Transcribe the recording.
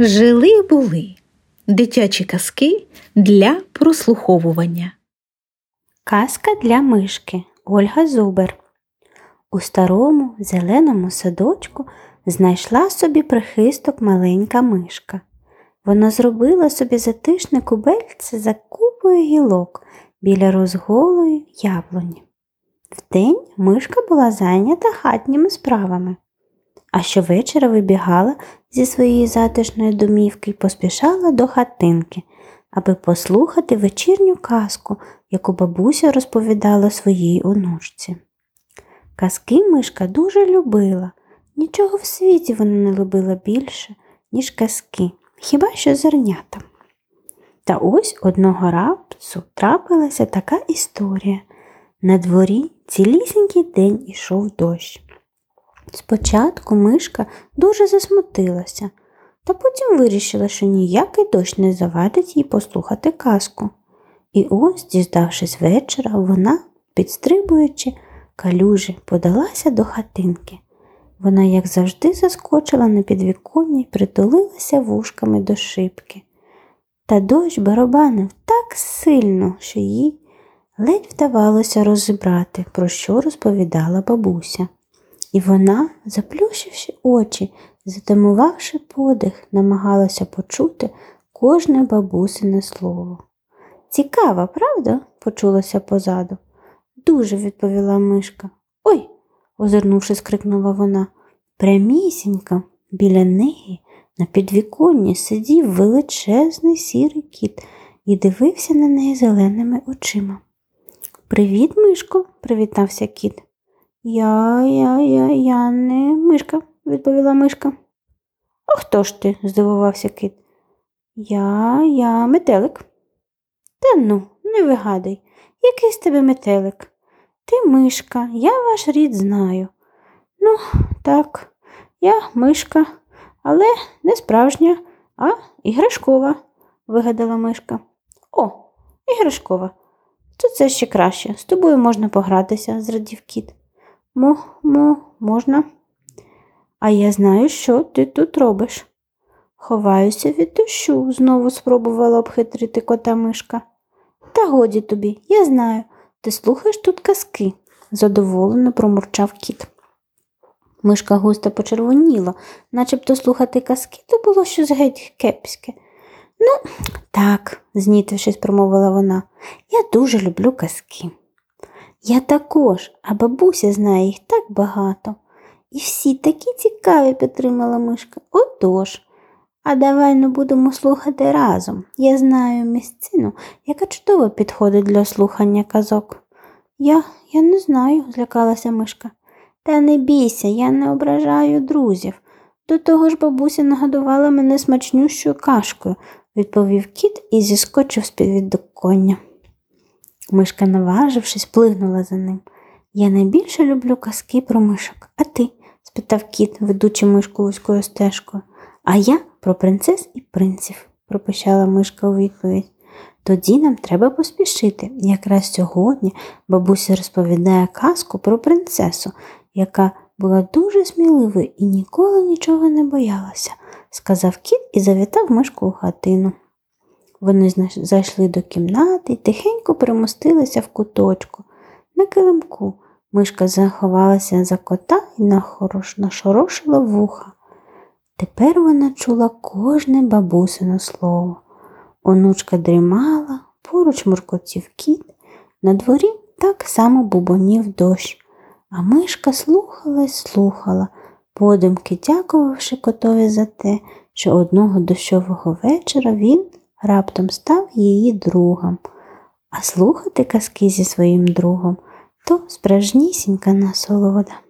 Жили були дитячі казки для прослуховування. Казка для мишки Ольга Зубер. У старому зеленому садочку знайшла собі прихисток маленька мишка. Вона зробила собі затишне кубельце за купою гілок біля розголої яблуні. Вдень мишка була зайнята хатніми справами, а щовечора вибігала зі своєї затишної домівки і поспішала до хатинки, аби послухати вечірню казку, яку бабуся розповідала своїй онучці. Казки мишка дуже любила, нічого в світі вона не любила більше, ніж казки, хіба що зернята. Та ось одного рапцу трапилася така історія. На дворі цілісінький день ішов дощ. Спочатку мишка дуже засмутилася, та потім вирішила, що ніякий дощ не завадить їй послухати казку. І ось, діждавшись вечора, вона, підстрибуючи калюжі, подалася до хатинки. Вона, як завжди, заскочила на підвіконня і притулилася вушками до шибки. Та дощ барабанив так сильно, що їй ледь вдавалося розібрати, про що розповідала бабуся. І вона, заплющивши очі, затамувавши подих, намагалася почути кожне бабусине слово. Цікава, правда? почулося позаду. Дуже відповіла мишка. Ой, озирнувшись, крикнула вона. Прямісінько біля неї на підвіконні сидів величезний сірий кіт і дивився на неї зеленими очима. Привіт, мишко, привітався кіт. Я, я, я, я не мишка, відповіла мишка. А хто ж ти? здивувався кит. Я, я метелик. Та ну, не вигадай, який з тебе метелик? Ти мишка, я ваш рід знаю. Ну, так, я мишка, але не справжня, а іграшкова, вигадала мишка. О, іграшкова. То це ще краще. З тобою можна погратися, зрадів кіт. Мо, мо, можна. А я знаю, що ти тут робиш. Ховаюся від дощу, знову спробувала обхитрити кота мишка. Та годі тобі, я знаю, ти слухаєш тут казки, задоволено промурчав кіт. Мишка густо почервоніла, начебто слухати казки то було щось геть кепське. Ну, так, знітившись, промовила вона, я дуже люблю казки. Я також, а бабуся знає їх так багато. І всі такі цікаві, підтримала мишка. Отож. А давай не будемо слухати разом. Я знаю місцину, яка чудово підходить для слухання казок. Я я не знаю, злякалася мишка. Та не бійся, я не ображаю друзів. До того ж бабуся нагодувала мене смачнющою кашкою, відповів кіт і зіскочив з під коня. Мишка, наважившись, плигнула за ним. Я найбільше люблю казки про мишок, а ти? спитав кіт, ведучи мишку вузькою стежкою. А я про принцес і принців, пропищала мишка у відповідь. Тоді нам треба поспішити. Якраз сьогодні бабуся розповідає казку про принцесу, яка була дуже сміливою і ніколи нічого не боялася, сказав кіт і завітав мишку у хатину. Вони зайшли до кімнати і тихенько примостилися в куточку. На килимку мишка заховалася за кота і нашорошила вуха. Тепер вона чула кожне бабусине слово. Онучка дрімала, поруч муркотів кіт, на дворі так само бубонів дощ, а мишка слухала й слухала, подумки дякувавши котові за те, що одного дощового вечора він раптом став її другом, а слухати казки зі своїм другом то справжнісінька насолода.